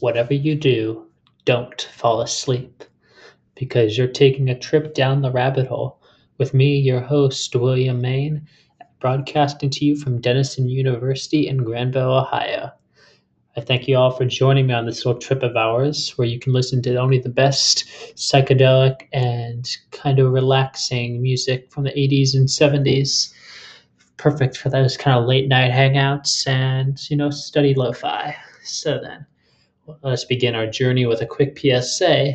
whatever you do, don't fall asleep because you're taking a trip down the rabbit hole with me, your host, William Main, broadcasting to you from Denison University in Granville, Ohio. I thank you all for joining me on this little trip of ours where you can listen to only the best psychedelic and kind of relaxing music from the 80s and 70s. Perfect for those kind of late night hangouts and, you know, study lo fi. So then, us begin our journey with a quick PSA.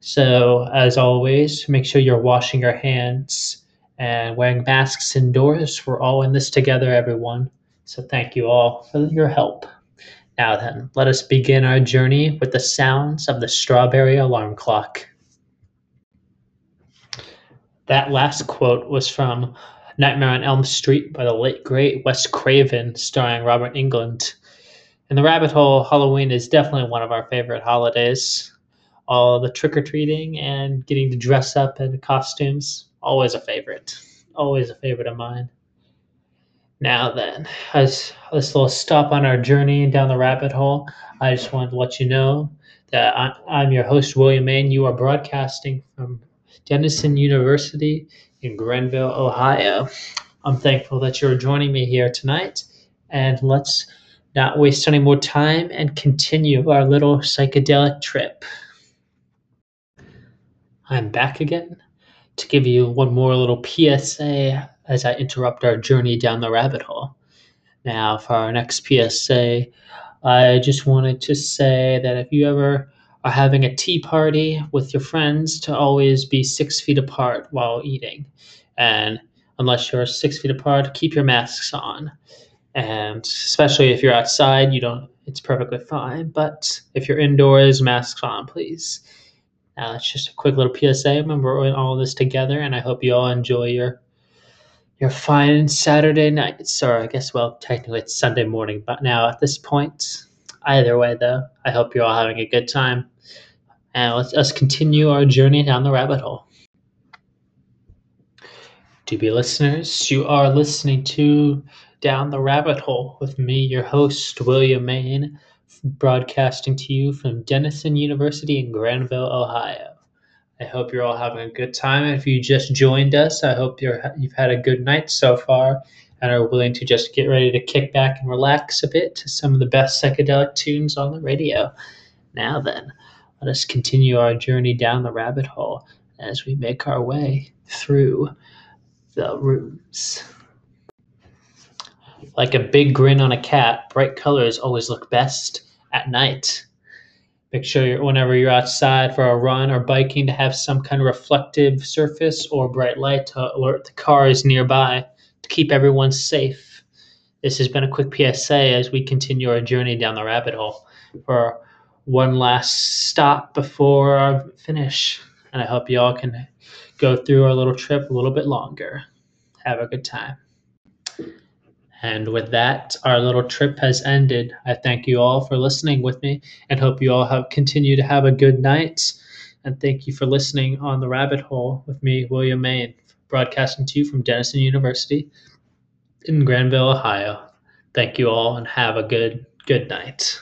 So, as always, make sure you're washing your hands and wearing masks indoors. We're all in this together, everyone. So, thank you all for your help. Now then, let us begin our journey with the sounds of the strawberry alarm clock. That last quote was from Nightmare on Elm Street by the late great Wes Craven, starring Robert Englund. In the rabbit hole, Halloween is definitely one of our favorite holidays. All the trick or treating and getting to dress up in costumes, always a favorite. Always a favorite of mine. Now then, as this little stop on our journey down the rabbit hole, I just wanted to let you know that I, I'm your host, William Main. You are broadcasting from Denison University in Granville, Ohio. I'm thankful that you're joining me here tonight, and let's not waste any more time and continue our little psychedelic trip. I'm back again to give you one more little PSA as I interrupt our journey down the rabbit hole. Now, for our next PSA, I just wanted to say that if you ever are having a tea party with your friends, to always be six feet apart while eating. And unless you're six feet apart, keep your masks on. And especially if you're outside, you don't. It's perfectly fine. But if you're indoors, masks on, please. Now, it's just a quick little PSA. Remember, we're in all this together, and I hope you all enjoy your your fine Saturday night sorry I guess, well, technically it's Sunday morning, but now at this point, either way, though, I hope you're all having a good time. And let's us continue our journey down the rabbit hole. To be listeners, you are listening to Down the Rabbit Hole with me, your host, William Main, broadcasting to you from Denison University in Granville, Ohio. I hope you're all having a good time. If you just joined us, I hope you're you've had a good night so far and are willing to just get ready to kick back and relax a bit to some of the best psychedelic tunes on the radio. Now then, let us continue our journey down the rabbit hole as we make our way through the rooms. Like a big grin on a cat, bright colors always look best at night. Make sure you're, whenever you're outside for a run or biking to have some kind of reflective surface or bright light to alert the cars nearby to keep everyone safe. This has been a quick PSA as we continue our journey down the rabbit hole for one last stop before our finish. And I hope you all can go through our little trip a little bit longer. Have a good time. And with that, our little trip has ended. I thank you all for listening with me and hope you all have continue to have a good night. And thank you for listening on the rabbit hole with me, William Main, broadcasting to you from Denison University in Granville, Ohio. Thank you all and have a good good night.